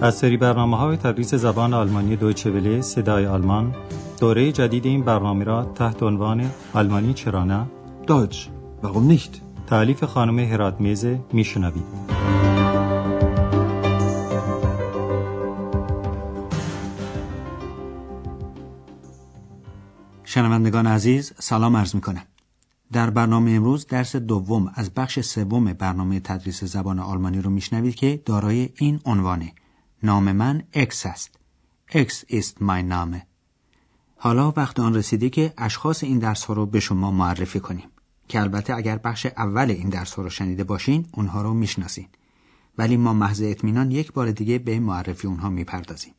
از سری برنامه های تدریس زبان آلمانی دویچه وله صدای آلمان دوره جدید این برنامه را تحت عنوان آلمانی چرا نه Deutsch, warum nicht? تعلیف خانم هرات میزه میشنوید شنوندگان عزیز سلام عرض می کنم. در برنامه امروز درس دوم از بخش سوم برنامه تدریس زبان آلمانی رو میشنوید که دارای این عنوانه نام من اکس است. Ex ist mein Name. حالا وقت آن رسیده که اشخاص این درس ها رو به شما معرفی کنیم. که البته اگر بخش اول این درس ها رو شنیده باشین اونها رو می‌شناسین. ولی ما محض اطمینان یک بار دیگه به معرفی اونها می‌پردازیم.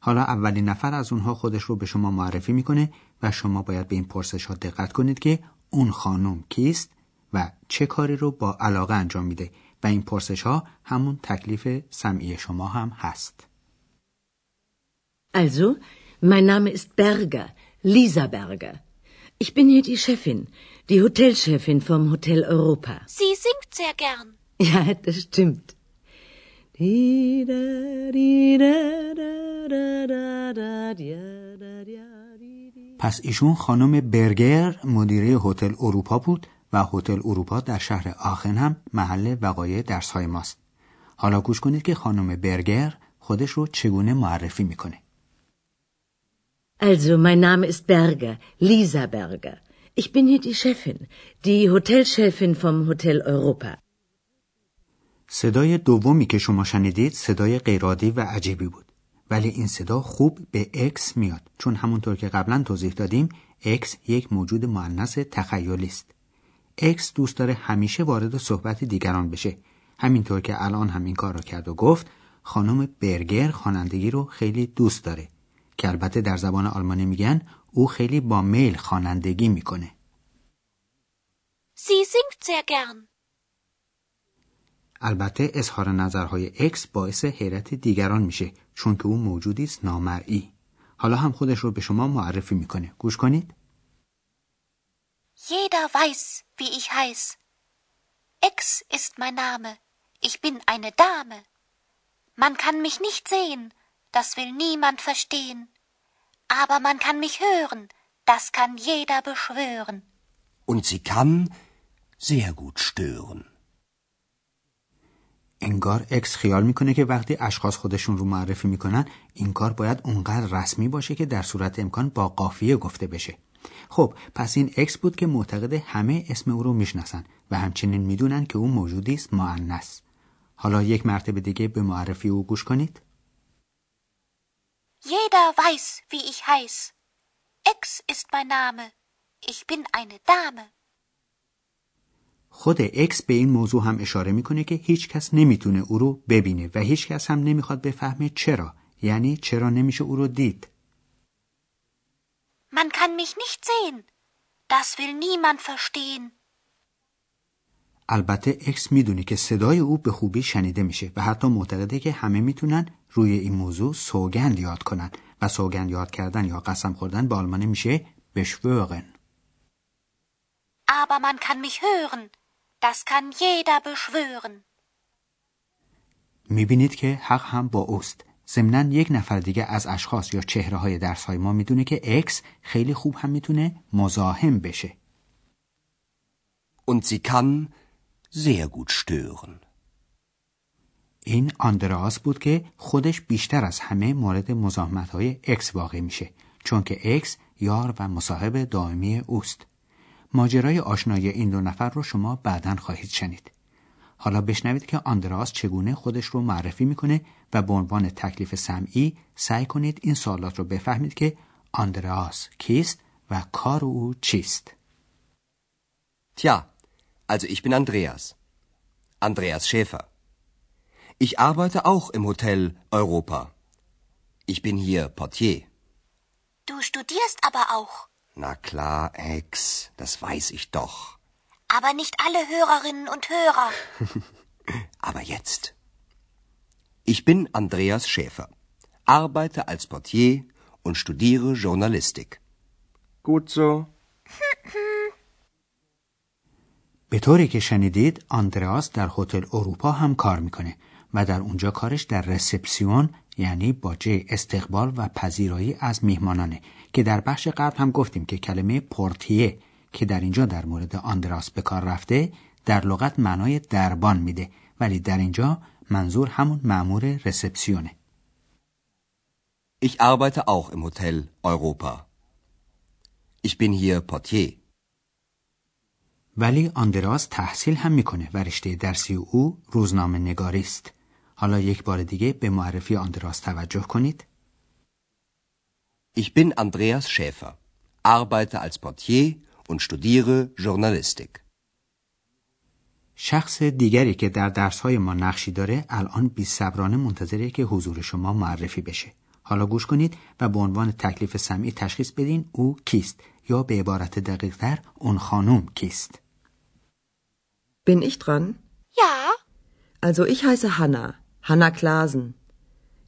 حالا اولین نفر از اونها خودش رو به شما معرفی می‌کنه و شما باید به این پرسش ها دقت کنید که اون خانم کیست و چه کاری رو با علاقه انجام میده. و این پرسش ها همون تکلیف سمعی شما هم هست. Also, mein Name ist Berger, Lisa Berger. Ich bin hier die Chefin, die Hotelchefin vom Hotel Europa. Sie singt sehr gern. Ja, das stimmt. پس ایشون خانم برگر مدیره هتل اروپا بود و هتل اروپا در شهر آخن هم محل وقایع درس های ماست. حالا گوش کنید که خانم برگر خودش رو چگونه معرفی می‌کنه. Also, mein Name ist Berger, Lisa Berger. Ich bin hier die Chefin, die Hotelchefin vom Hotel Europa. صدای دومی که شما شنیدید صدای غیرعادی و عجیبی بود. ولی این صدا خوب به اکس میاد چون همونطور که قبلا توضیح دادیم اکس یک موجود مؤنث تخیلی است. اکس دوست داره همیشه وارد صحبت دیگران بشه. همینطور که الان هم این کار رو کرد و گفت خانم برگر خوانندگی رو خیلی دوست داره که البته در زبان آلمانی میگن او خیلی با میل خوانندگی می‌کنه. Sie singt sehr gern. البته اظهار نظرهای اکس باعث حیرت دیگران میشه چون که او موجودی است نامرئی. حالا هم خودش رو به شما معرفی می‌کنه. گوش کنید. Jeder weiß, wie ich heiß. Ex ist mein Name. Ich bin eine Dame. Man kann mich nicht sehen, das will niemand verstehen. Aber man kann mich hören, das kann jeder beschwören. Und sie kann sehr gut stören. انگار اکس خیال میکنه که وقتی اشخاص خودشون رو معرفی میکنن این کار باید اونقدر رسمی باشه که در صورت امکان با قافیه گفته بشه خب پس این اکس بود که معتقد همه اسم او رو می‌شناسن و همچنین می‌دونن که او موجودی است مؤنث حالا یک مرتبه دیگه به معرفی او گوش کنید Jeder weiß, wie ich heiß. Ex ist mein Name. Ich bin eine Dame. خود اکس به این موضوع هم اشاره می‌کنه که هیچ کس نمی‌تونه او رو ببینه و هیچ کس هم نمی‌خواد بفهمه چرا یعنی چرا نمیشه او رو دید Man kann mich nicht sehen. Das will niemand verstehen. البته اکس می‌دونه که صدای او به خوبی شنیده میشه و حتی معتقده که همه می‌تونن روی این موضوع سوگند یاد کنن و سوگند یاد کردن یا قسم خوردن به آلمانی میشه بشوغن Aber man kann mich hören. Das kann jeder beschwören. می‌بینید که حق هم با اوست ضمنا یک نفر دیگه از اشخاص یا چهره های درس های ما می‌دونه که اکس خیلی خوب هم می‌تونه مزاحم بشه. Und sie kann sehr gut stören. این آندراس بود که خودش بیشتر از همه مورد مزاحمت های اکس واقع میشه چون که اکس یار و مصاحب دائمی اوست. ماجرای آشنایی این دو نفر رو شما بعدا خواهید شنید. حالا بشنوید که آندراس چگونه خودش رو معرفی می‌کنه و به عنوان تکلیف سمعی سعی کنید این سوالات رو بفهمید که آندراس کیست و کار او چیست Tja, also ich bin Andreas. Andreas Schäfer. Ich arbeite auch im Hotel Europa. Ich bin hier Portier. Du studierst aber auch. Na klar, Ex, das weiß ich doch. Aber nicht alle Hörerinnen und Hörer. Aber jetzt. Ich bin Andreas Schäfer, arbeite als Portier und studiere Journalistik. Gut so. به طوری که شنیدید آندراس در هتل اروپا هم کار می‌کنه و در اونجا کارش در رسپسیون یعنی باجه استقبال و پذیرایی از میهمانانه که در بخش قبل هم گفتیم که کلمه پورتیه که در اینجا در مورد آندراس به کار رفته در لغت معنای دربان میده ولی در اینجا منظور همون مأمور رسپسیونه Ich arbeite auch im Hotel Europa. Ich bin hier Portier. ولی آندراس تحصیل هم می‌کنه و رشته درسی او روزنامه نگاری است. حالا یک بار دیگه به معرفی آندراس توجه کنید. Ich bin Andreas Schäfer, arbeite als Portier und studiere Journalistik. شخص دیگری که در درسهای ما نقشی داره الان بی صبرانه منتظره که حضور شما معرفی بشه. حالا گوش کنید و به عنوان تکلیف سمعی تشخیص بدین او کیست یا به عبارت دقیقتر اون خانوم کیست. Bin ich dran? Ja, Also ich heiße Hanna, Hanna Klasen.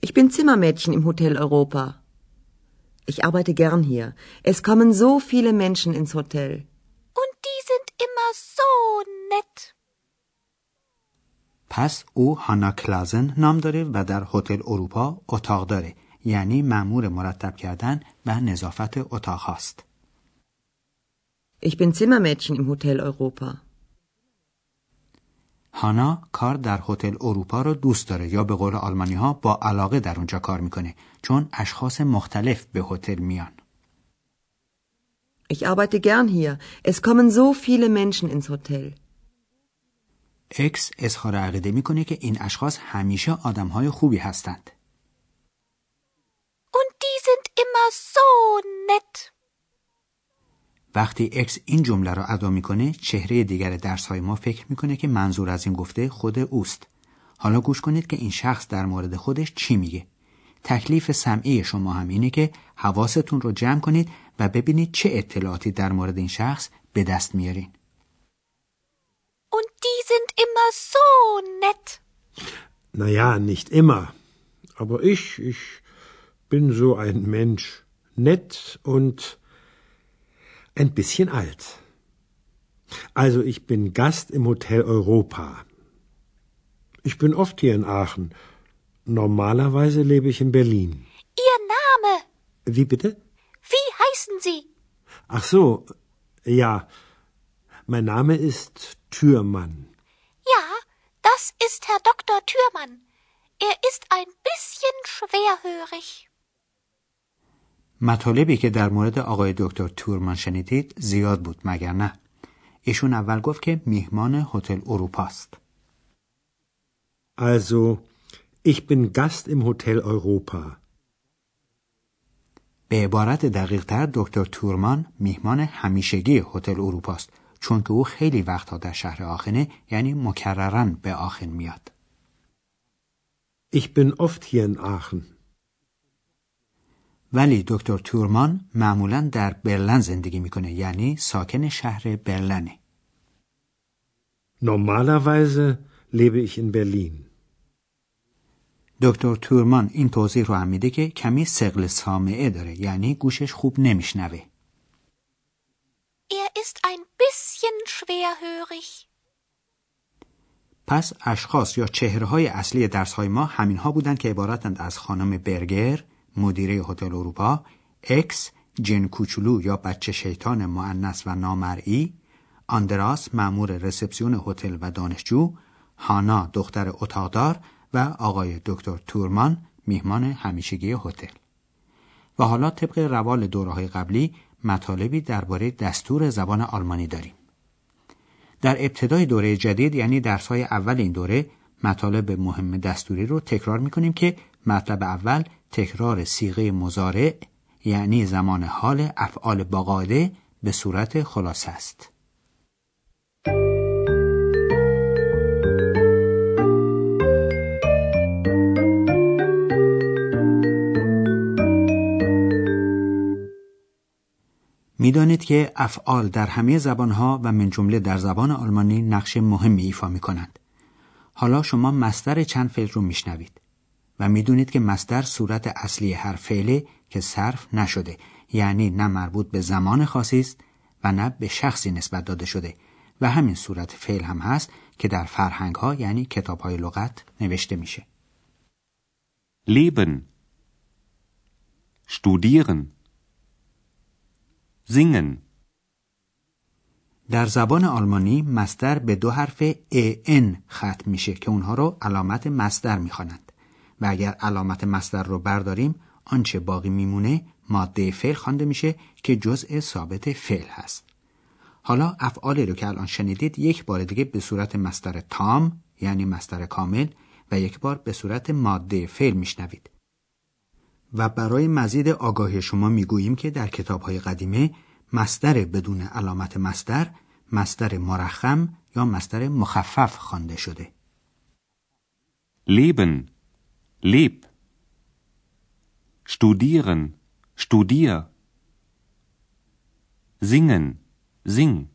Ich bin Zimmermädchen im Hotel Europa. Ich arbeite gern hier. Es kommen so viele Menschen ins Hotel. und die sind immer so nett. پس او هانا کلازن نام داره و در هتل اروپا اتاق داره یعنی مأمور مرتب کردن و نظافت اتاق هاست. Ich bin Zimmermädchen im Hotel Europa. هانا کار در هتل اروپا رو دوست داره یا به قول آلمانی ها با علاقه در اونجا کار می‌کنه چون اشخاص مختلف به هتل میان. Ich arbeite gern hier. Es kommen so viele Menschen ins Hotel. اکس اظهار عقیده می‌کنه که این اشخاص همیشه آدمهای خوبی هستند. Und die sind immer so nett. وقتی اکس این جمله را ادا می‌کنه چهره دیگر درس های ما فکر می‌کنه که منظور از این گفته خود اوست. حالا گوش کنید که این شخص در مورد خودش چی میگه. تکلیف سمعی شما هم اینه که حواستون رو جمع کنید و ببینید چه اطلاعاتی در مورد این شخص به دست میارین. Und die sind immer so nett. Naja, nicht immer. Aber ich, ich bin so ein Mensch. Nett und ein bisschen alt. Also ich bin Gast im Hotel Europa. Ich bin oft hier in Aachen. Normalerweise lebe ich in Berlin. Ihr Name, Wie bitte? wie heißen Sie? Ach so, ja. Mein Name ist Türmann. Ja, das ist Herr Dr. Thürmann. Er ist ein bisschen schwerhörig. مطالبی که در مورد آقای دکتر تورمان شنیدید زیاد بود مگر نه؟ ایشون اول گفت که میهمان هتل اروپا است. Also, ich bin Gast im Hotel Europa. به عبارت دقیق تر دکتر تورمان میهمان همیشگی هتل اروپا است چون که او خیلی وقتها در شهر آخنه یعنی مکررن به آخن میاد. Ich bin oft hier in Aachen. ولی دکتر تورمان معمولا در برلن زندگی می‌کنه یعنی ساکن شهر برلنه. Normalerweise lebe ich in Berlin. دکتر تورمان این توضیح رو هم میده که کمی سقل سامعه داره یعنی گوشش خوب نمیشنوه. Er ist ein bisschen schwerhörig. پس اشخاص یا چهره های اصلی درس های ما همین ها بودند که عبارتند از خانم برگر، مدیره هتل اروپا، اکس، جن کوچولو یا بچه شیطان معنس و نامرئی، آندراس مأمور رسپسیون هتل و دانشجو، هانا دختر اتاقدار و آقای دکتر تورمان میهمان همیشگی هتل. و حالا طبق روال دوره های قبلی مطالبی درباره دستور زبان آلمانی داریم. در ابتدای دوره جدید یعنی درس های اول این دوره مطالب مهم دستوری رو تکرار می‌کنیم که مطلب اول تکرار سیغه مزارع یعنی زمان حال افعال با قاعده به صورت خلاصه است. می‌دانید که افعال در همه زبانها و من جمله در زبان آلمانی نقش مهمی ایفا می کنند. حالا شما مستر چند فعل رو میشنوید و می‌دونید که مستر صورت اصلی هر فعله که صرف نشده یعنی نه مربوط به زمان خاصی است و نه به شخصی نسبت داده شده. و همین صورت فعل هم هست که در فرهنگ ها یعنی کتاب های لغت نوشته میشه. Leben. Studieren. Singen. در زبان آلمانی مستر به دو حرف ان ختم میشه که اونها رو علامت مستر می‌خوانند. و اگر علامت مستر رو برداریم آنچه باقی میمونه ماده فعل خوانده میشه که جزء ثابت فعل هست. حالا افعالی رو که الان شنیدید یک بار دیگه به صورت مستر تام یعنی مستر کامل و یک بار به صورت ماده فعل میشنوید. و برای مزید آگاهی شما می‌گوییم که در کتاب های قدیمه مستر بدون علامت مستر مستر مرخم یا مستر مخفف خوانده شده. Leben leb. Studieren. Studier. Singen. Sing.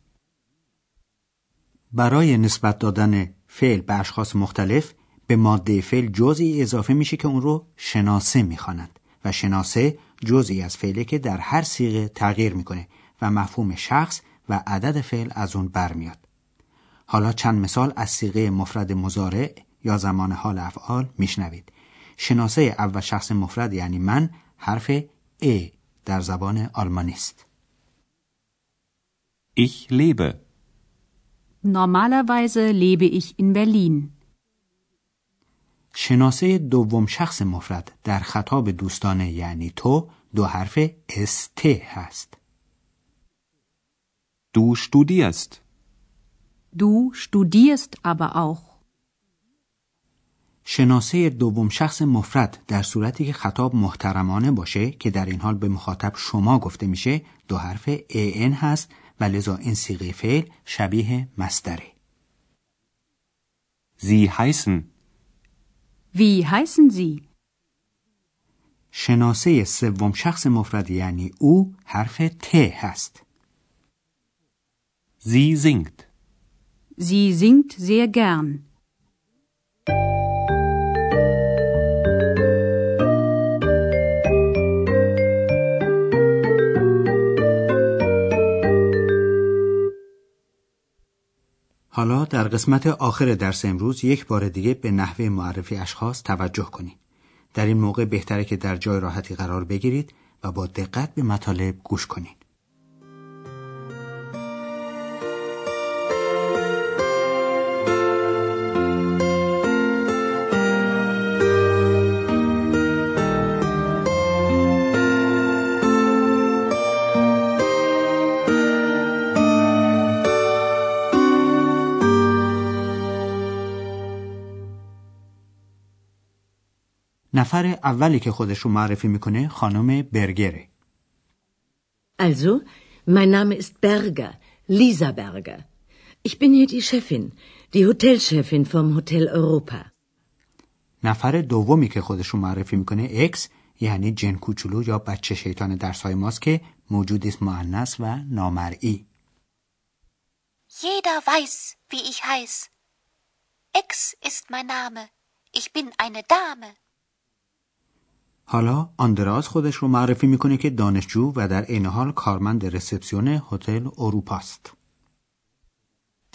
برای نسبت دادن فعل به اشخاص مختلف به ماده فعل جزئی اضافه میشه که اون رو شناسه می‌خواند و شناسه جزئی از فعله که در هر سیغه تغییر می‌کنه و مفهوم شخص و عدد فعل از اون برمیاد. حالا چند مثال از سیغه مفرد مزارع یا زمان حال افعال میشنوید. شناسه اول شخص مفرد یعنی من حرف ا در زبان آلمانی است. Ich lebe Normalerweise lebe ich in Berlin. شناسه دوم شخص مفرد در خطاب دوستانه یعنی تو دو حرف st هست. Du studierst. Du studierst aber auch. شناسه دوم شخص مفرد در صورتی که خطاب محترمانه باشه که در این حال به مخاطب شما گفته میشه دو حرف ان هست و لذا این سیغه فعل شبیه مستره. Sie heißen. Wie heißen Sie? شناسه سوم شخص مفرد یعنی او حرف ت هست. Sie singt. Sie singt sehr gern. حالا در قسمت آخر درس امروز یک بار دیگه به نحوه معرفی اشخاص توجه کنید. در این موقع بهتره که در جای راحتی قرار بگیرید و با دقت به مطالب گوش کنید. نفر اولی که خودش رو معرفی می‌کنه خانم برگره. Also, mein Name ist Berger, Lisa Berger. Ich bin hier die Chefin, die Hotelchefin vom Hotel Europa. نفر دومی که خودش رو معرفی می‌کنه اکس یعنی جن کوچولو یا بچه شیطان درس های ماست که موجود است معنس و نامرئی. Jeder weiß, wie ich heiß. Ex ist mein Name. Ich bin eine Dame. حالا آندراز خودش رو معرفی می‌کنه که دانشجو و در عین حال کارمند رسپسیون هتل اروپا است.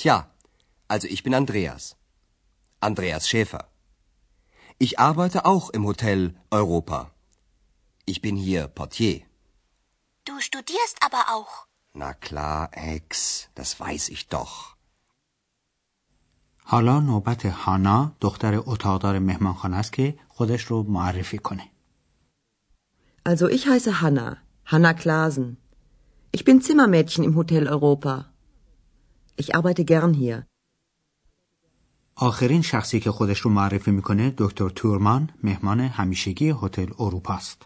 Tja, also ich bin Andreas. Andreas Schäfer. Ich arbeite auch im Hotel Europa. Ich bin hier Portier. Du studierst aber auch. Na klar, Ex, das weiß ich doch. حالا نوبت هانا دختر اتاقدار مهمانخانه است که خودش رو معرفی کنه. Also ich heiße Hanna, Hanna Klasen. Ich bin Zimmermädchen im Hotel Europa. Ich arbeite gern hier. آخرین شخصی که خودش رو معرفی میکنه دکتر تورمان مهمان همیشگی هتل اروپا است.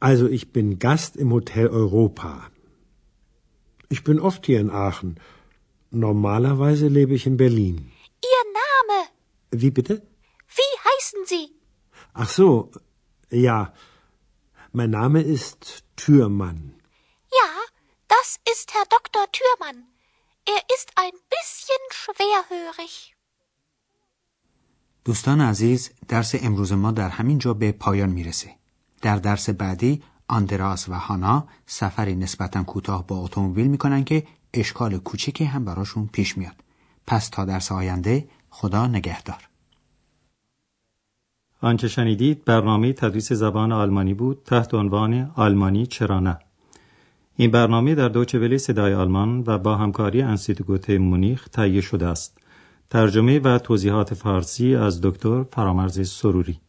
Also ich bin Gast im Hotel Europa. Ich bin oft hier in Aachen. Normalerweise lebe ich in Berlin. Ihr Name. Wie bitte? Wie heißen Sie? Ach so, ja. Mein Name ist Türmann. Ja, das ist Herr Dr. Thürmann. Er ist ein bisschen schwerhörig. دوستان عزیز درس امروز ما در همین جا به پایان می‌رسه. در درس بعدی آندراس و هانا سفری نسبتا کوتاه با اتومبیل می‌کنن که اشکال کوچکی هم براشون پیش میاد پس تا درس آینده خدا نگهدار آنچه شنیدید برنامه تدریس زبان آلمانی بود تحت عنوان آلمانی چرا نه. این برنامه در دوچه ولی صدای آلمان و با همکاری انسیتگوت مونیخ تهیه شده است. ترجمه و توضیحات فارسی از دکتر فرامرز سروری.